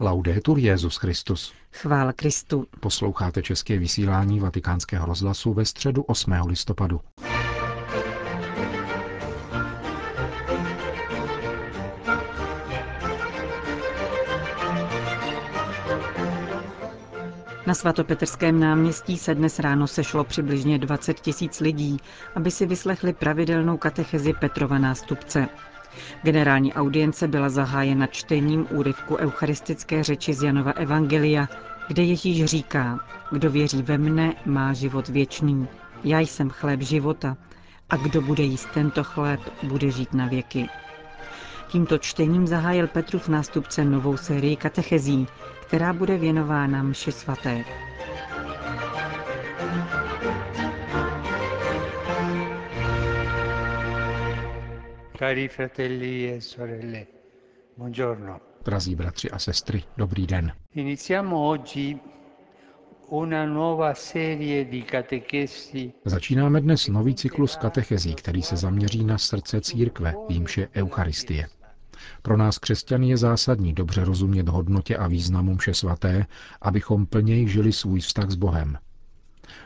Laudetur Jezus Christus. Chvála Kristu. Posloucháte české vysílání Vatikánského rozhlasu ve středu 8. listopadu. Na svatopetrském náměstí se dnes ráno sešlo přibližně 20 tisíc lidí, aby si vyslechli pravidelnou katechezi Petrova nástupce. Generální audience byla zahájena čtením úryvku eucharistické řeči z Janova Evangelia, kde Ježíš říká, kdo věří ve mne, má život věčný. Já jsem chléb života a kdo bude jíst tento chléb, bude žít na věky. Tímto čtením zahájil Petrův nástupce novou sérii katechezí, která bude věnována mši svaté. Cari fratelli e sorelle, buongiorno. Drazí bratři a sestry, dobrý den. Iniziamo oggi una nuova serie di catechesi Začínáme dnes nový cyklus katechezí, který se zaměří na srdce církve, jímž je Eucharistie. Pro nás křesťany je zásadní dobře rozumět hodnotě a významu mše svaté, abychom plněji žili svůj vztah s Bohem.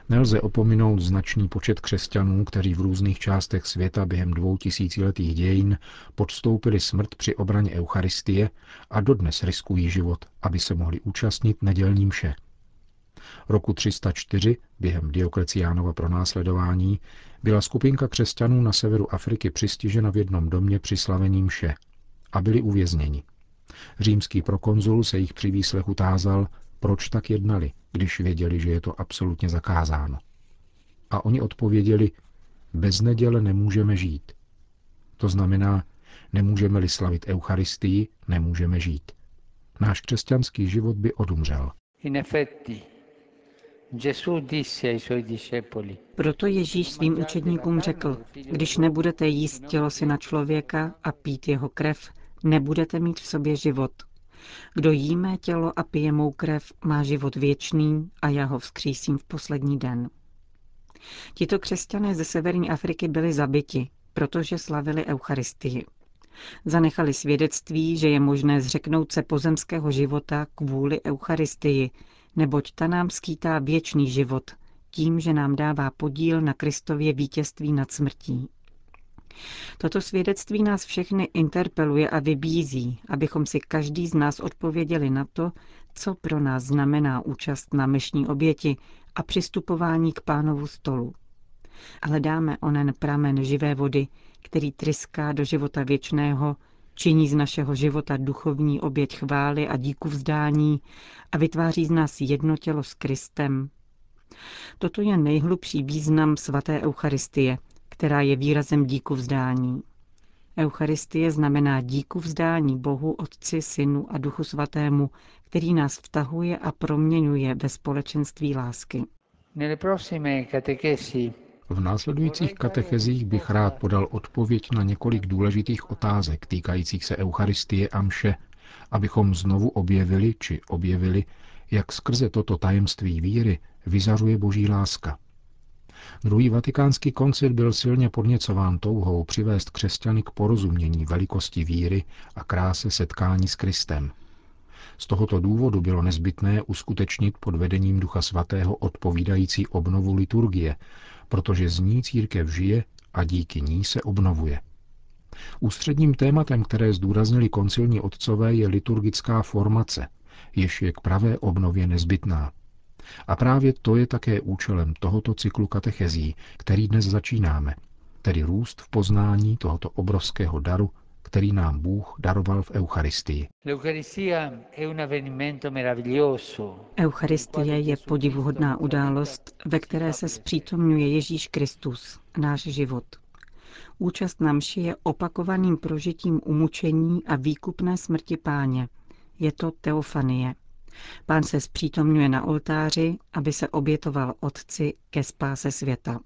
Nelze opominout značný počet křesťanů, kteří v různých částech světa během dvou tisíciletých dějin podstoupili smrt při obraně Eucharistie a dodnes riskují život, aby se mohli účastnit nedělní mše. Roku 304, během Diokleciánova pronásledování, byla skupinka křesťanů na severu Afriky přistižena v jednom domě při slavení mše a byli uvězněni. Římský prokonzul se jich při výslechu tázal, proč tak jednali, když věděli, že je to absolutně zakázáno. A oni odpověděli, bez neděle nemůžeme žít. To znamená, nemůžeme-li slavit Eucharistii, nemůžeme žít. Náš křesťanský život by odumřel. In effetti, Gesù disse ai suoi discepoli, Proto Ježíš svým učedníkům řekl, když nebudete jíst tělo syna člověka a pít jeho krev, nebudete mít v sobě život. Kdo jí mé tělo a pije mou krev, má život věčný a já ho vzkřísím v poslední den. Tito křesťané ze severní Afriky byli zabiti, protože slavili Eucharistii. Zanechali svědectví, že je možné zřeknout se pozemského života kvůli Eucharistii, neboť ta nám skýtá věčný život, tím, že nám dává podíl na Kristově vítězství nad smrtí. Toto svědectví nás všechny interpeluje a vybízí, abychom si každý z nás odpověděli na to, co pro nás znamená účast na mešní oběti a přistupování k pánovu stolu. Hledáme onen pramen živé vody, který tryská do života věčného, činí z našeho života duchovní oběť chvály a díku vzdání a vytváří z nás jedno tělo s Kristem. Toto je nejhlubší význam svaté Eucharistie, která je výrazem díku vzdání. Eucharistie znamená díku vzdání Bohu, Otci, Synu a Duchu Svatému, který nás vtahuje a proměňuje ve společenství lásky. V následujících katechezích bych rád podal odpověď na několik důležitých otázek týkajících se Eucharistie a mše, abychom znovu objevili či objevili, jak skrze toto tajemství víry vyzařuje boží láska. Druhý vatikánský koncil byl silně podněcován touhou přivést křesťany k porozumění velikosti víry a kráse setkání s Kristem. Z tohoto důvodu bylo nezbytné uskutečnit pod vedením Ducha Svatého odpovídající obnovu liturgie, protože z ní církev žije a díky ní se obnovuje. Ústředním tématem, které zdůraznili koncilní otcové, je liturgická formace, jež je k pravé obnově nezbytná. A právě to je také účelem tohoto cyklu katechezí, který dnes začínáme, tedy růst v poznání tohoto obrovského daru, který nám Bůh daroval v Eucharistii. L'Eucaristia è un avvenimento meraviglioso, Eucharistie je podivuhodná událost, ve které se zpřítomňuje Ježíš Kristus, náš život. Účast na mši je opakovaným prožitím umučení a výkupné smrti páně. Je to teofanie. Pán se zpřítomňuje na oltáři, aby se obětoval Otci ke spáse světa.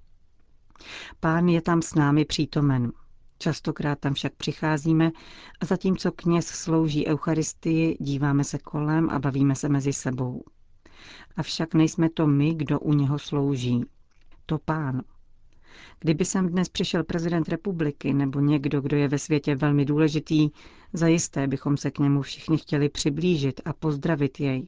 Pán je tam s námi přítomen. Častokrát tam však přicházíme a zatímco kněz slouží Eucharistii, díváme se kolem a bavíme se mezi sebou. Avšak nejsme to my, kdo u něho slouží. To pán. Kdyby sem dnes přišel prezident republiky nebo někdo, kdo je ve světě velmi důležitý, zajisté bychom se k němu všichni chtěli přiblížit a pozdravit jej.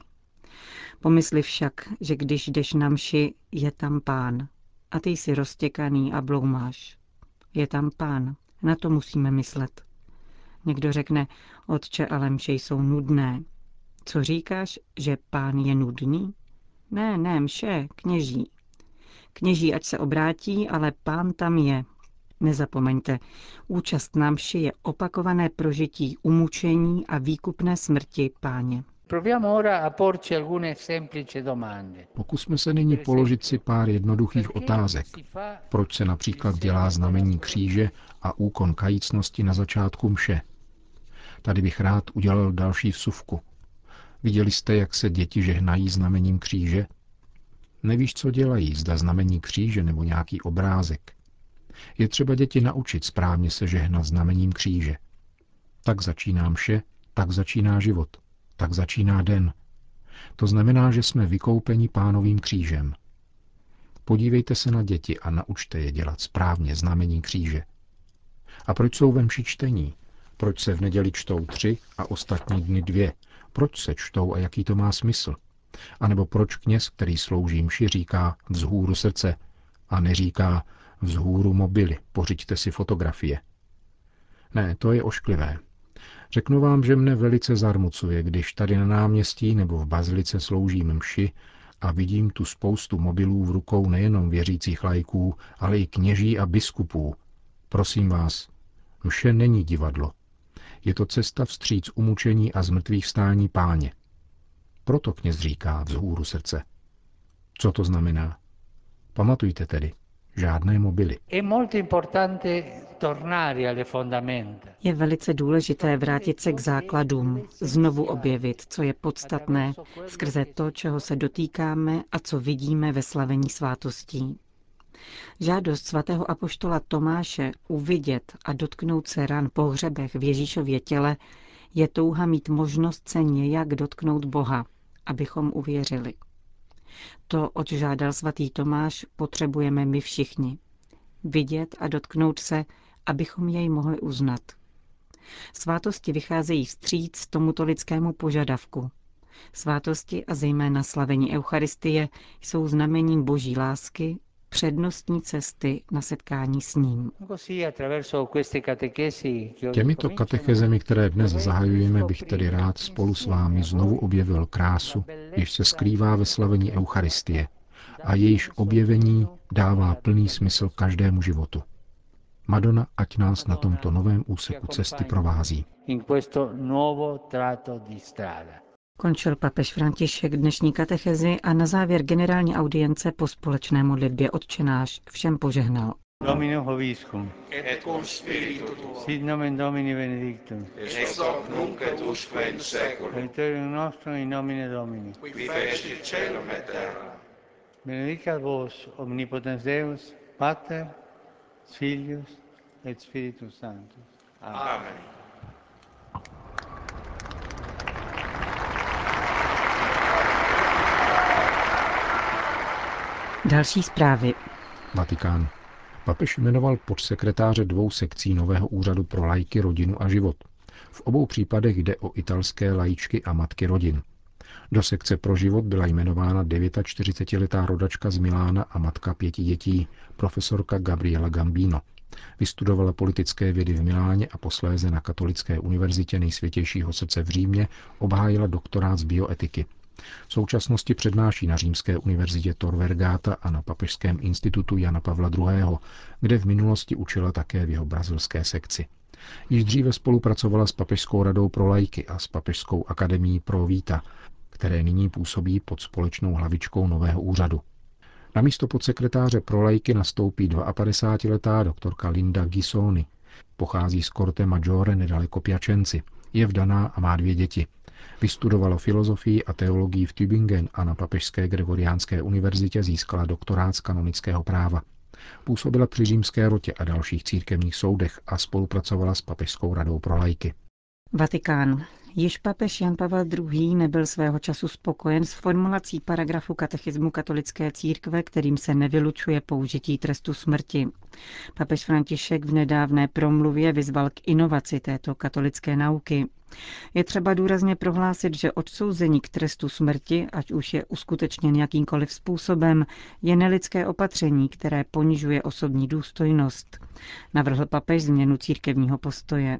Pomysli však, že když jdeš na mši, je tam pán. A ty jsi roztěkaný a bloumáš. Je tam pán. Na to musíme myslet. Někdo řekne, otče, ale mše jsou nudné. Co říkáš, že pán je nudný? Ne, ne, mše, kněží. Kněží, ať se obrátí, ale pán tam je. Nezapomeňte, účast na mši je opakované prožití umučení a výkupné smrti páně. Pokusme se nyní položit si pár jednoduchých otázek. Proč se například dělá znamení kříže a úkon kajícnosti na začátku mše? Tady bych rád udělal další vsuvku. Viděli jste, jak se děti žehnají znamením kříže? Nevíš, co dělají, zda znamení kříže nebo nějaký obrázek. Je třeba děti naučit správně se žehnat znamením kříže. Tak začíná mše, tak začíná život, tak začíná den. To znamená, že jsme vykoupeni pánovým křížem. Podívejte se na děti a naučte je dělat správně znamení kříže. A proč jsou ve mši čtení? Proč se v neděli čtou tři a ostatní dny dvě? Proč se čtou a jaký to má smysl? A nebo proč kněz, který slouží mši, říká vzhůru srdce a neříká vzhůru mobily, pořiďte si fotografie. Ne, to je ošklivé. Řeknu vám, že mne velice zarmucuje, když tady na náměstí nebo v bazilice sloužím mši a vidím tu spoustu mobilů v rukou nejenom věřících lajků, ale i kněží a biskupů. Prosím vás, mše není divadlo. Je to cesta vstříc umučení a zmrtvých stání páně. Proto kněz říká vzhůru srdce. Co to znamená? Pamatujte tedy, žádné mobily. Je velice důležité vrátit se k základům, znovu objevit, co je podstatné skrze to, čeho se dotýkáme a co vidíme ve slavení svátostí. Žádost svatého apoštola Tomáše uvidět a dotknout se ran po hřebech v Ježíšově těle je touha mít možnost se nějak dotknout Boha, abychom uvěřili. To, oč žádal svatý Tomáš, potřebujeme my všichni. Vidět a dotknout se, abychom jej mohli uznat. Svátosti vycházejí vstříc tomuto lidskému požadavku. Svátosti a zejména slavení Eucharistie jsou znamením boží lásky přednostní cesty na setkání s ním. Těmito katechezemi, které dnes zahajujeme, bych tedy rád spolu s vámi znovu objevil krásu, jež se skrývá ve slavení Eucharistie a jejíž objevení dává plný smysl každému životu. Madonna, ať nás na tomto novém úseku cesty provází. Končil papež František dnešní katechezi a na závěr generální audience po společné modlitbě odčenáš všem požehnal. Domino hoviscum. Et cum spiritu tuo. Sit nomen Domini benedictum. Ex hoc nunc et usque in seculum. Aiuterium nostrum in nomine Domini. Qui fecit caelum et terra. Benedicat vos omnipotens Deus, Pater, Filius et Spiritus Sanctus. Amen. Amen. Další zprávy. Vatikán. Papež jmenoval podsekretáře dvou sekcí nového úřadu pro lajky, rodinu a život. V obou případech jde o italské lajičky a matky rodin. Do sekce pro život byla jmenována 49-letá rodačka z Milána a matka pěti dětí, profesorka Gabriela Gambino. Vystudovala politické vědy v Miláně a posléze na Katolické univerzitě nejsvětějšího srdce v Římě obhájila doktorát z bioetiky. V současnosti přednáší na Římské univerzitě Tor Vergata a na Papežském institutu Jana Pavla II., kde v minulosti učila také v jeho brazilské sekci. Již dříve spolupracovala s Papežskou radou pro lajky a s Papežskou akademií pro víta, které nyní působí pod společnou hlavičkou nového úřadu. Na místo podsekretáře pro lajky nastoupí 52-letá doktorka Linda Gisoni. Pochází z Corte Maggiore nedaleko Piacenci. Je vdaná a má dvě děti. Vystudovala filozofii a teologii v Tübingen a na Papežské Gregoriánské univerzitě získala doktorát z kanonického práva. Působila při římské rotě a dalších církevních soudech a spolupracovala s Papežskou radou pro lajky. Vatikán. Již papež Jan Pavel II. nebyl svého času spokojen s formulací paragrafu katechismu katolické církve, kterým se nevylučuje použití trestu smrti. Papež František v nedávné promluvě vyzval k inovaci této katolické nauky. Je třeba důrazně prohlásit, že odsouzení k trestu smrti, ať už je uskutečněn jakýmkoliv způsobem, je nelidské opatření, které ponižuje osobní důstojnost. Navrhl papež změnu církevního postoje.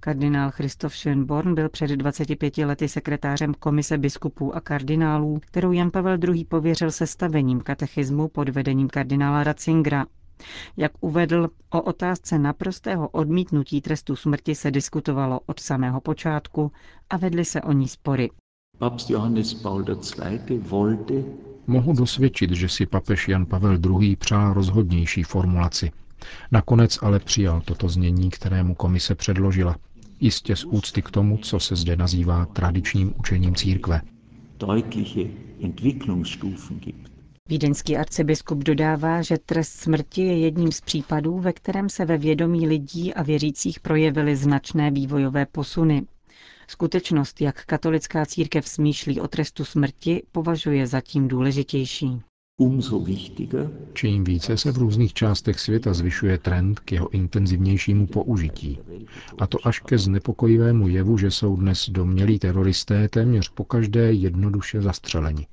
Kardinál Christoph Schönborn byl před 25 lety sekretářem Komise biskupů a kardinálů, kterou Jan Pavel II. pověřil sestavením katechismu pod vedením kardinála Ratzingera. Jak uvedl, o otázce naprostého odmítnutí trestu smrti se diskutovalo od samého počátku a vedly se o ní spory. Mohu dosvědčit, že si papež Jan Pavel II. přál rozhodnější formulaci. Nakonec ale přijal toto znění, kterému komise předložila. Jistě z úcty k tomu, co se zde nazývá tradičním učením církve. Vídeňský arcibiskup dodává, že trest smrti je jedním z případů, ve kterém se ve vědomí lidí a věřících projevily značné vývojové posuny. Skutečnost, jak katolická církev smýšlí o trestu smrti, považuje za tím důležitější. Čím více se v různých částech světa zvyšuje trend k jeho intenzivnějšímu použití. A to až ke znepokojivému jevu, že jsou dnes domělí teroristé téměř pokaždé jednoduše zastřeleni.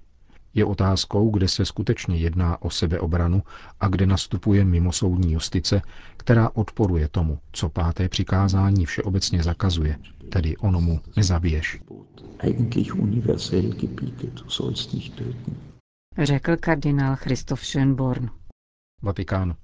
Je otázkou, kde se skutečně jedná o sebeobranu a kde nastupuje mimosoudní justice, která odporuje tomu, co páté přikázání všeobecně zakazuje, tedy onomu nezabiješ. Řekl kardinál Christoph Schönborn. Vatikán.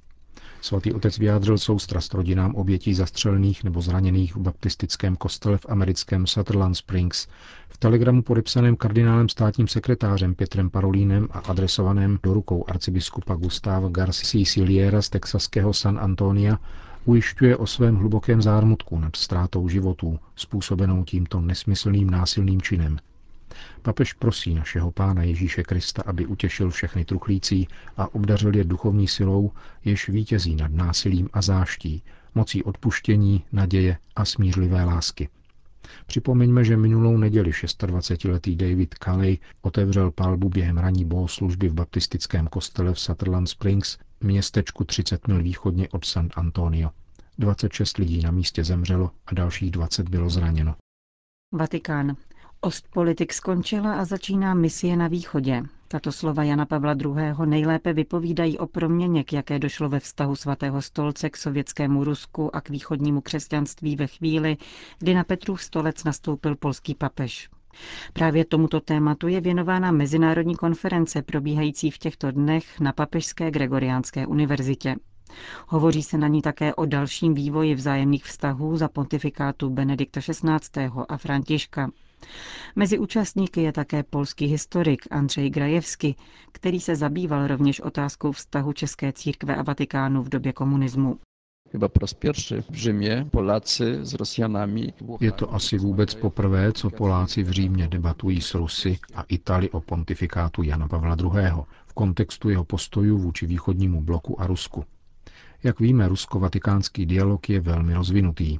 Svatý otec vyjádřil soustrast rodinám obětí zastřelených nebo zraněných v baptistickém kostele v americkém Sutherland Springs v telegramu podepsaném kardinálem státním sekretářem Petrem Parolínem a adresovaném do rukou arcibiskupa Gustava Garcia Siliera z texaského San Antonia ujišťuje o svém hlubokém zármutku nad ztrátou životů způsobenou tímto nesmyslným násilným činem – Papež prosí našeho Pána Ježíše Krista, aby utěšil všechny truchlící a obdařil je duchovní silou, jež vítězí nad násilím a záští, mocí odpuštění, naděje a smířlivé lásky. Připomeňme, že minulou neděli 26-letý David Caley otevřel palbu během ranní bohoslužby v baptistickém kostele v Sutherland Springs, městečku 30 mil východně od San Antonio. 26 lidí na místě zemřelo a dalších 20 bylo zraněno. Vatikán. Ostpolitik skončila a začíná misie na východě. Tato slova Jana Pavla II. nejlépe vypovídají o proměně, k jaké došlo ve vztahu svatého stolce k sovětskému Rusku a k východnímu křesťanství ve chvíli, kdy na Petrův stolec nastoupil polský papež. Právě tomuto tématu je věnována mezinárodní konference probíhající v těchto dnech na Papežské Gregoriánské univerzitě. Hovoří se na ní také o dalším vývoji vzájemných vztahů za pontifikátu Benedikta XVI. a Františka. Mezi účastníky je také polský historik Andřej Grajevsky, který se zabýval rovněž otázkou vztahu České církve a Vatikánu v době komunismu. Chyba po raz pierwszy w Rzymie Polacy z Rosjanami. Je to asi vůbec poprvé, co Poláci v Římě debatují s Rusy a Itali o pontifikátu Jana Pavla II. v kontextu jeho postojů vůči východnímu bloku a Rusku. Jak víme, rusko-vatikánský dialog je velmi rozvinutý.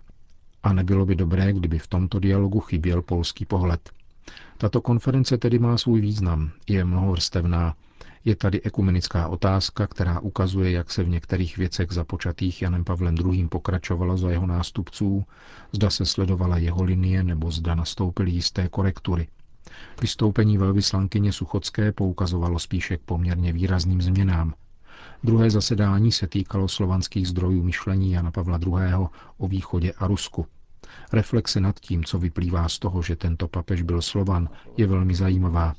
A nebylo by dobré, kdyby v tomto dialogu chyběl polský pohled. Tato konference tedy má svůj význam, je mnohovrstevná. Je tady ekumenická otázka, která ukazuje, jak se v některých věcech započatých Janem Pavlem II. pokračovalo za jeho nástupců, zda se sledovala jeho linie nebo zda nastoupily jisté korektury. Vystoupení velvyslankyně Suchodské poukazovalo spíše k poměrně výrazným změnám – Druhé zasedání se týkalo slovanských zdrojů myšlení Jana Pavla II. o východě a Rusku. Reflexe nad tím, co vyplývá z toho, že tento papež byl Slovan, je velmi zajímavá.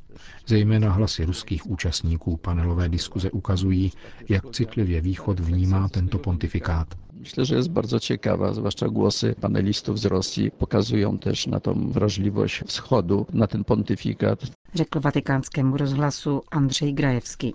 Zejména hlasy ruských účastníků panelové diskuze ukazují, jak citlivě Východ vnímá tento pontifikát. Myślę, że jest bardzo ciekawa, zwłaszcza głosy panelistów z Rosji pokazują też na tą wrażliwość wschodu, na ten pontyfikat. Řekl vatykánskému rozhlasu Andrzej Grajewski.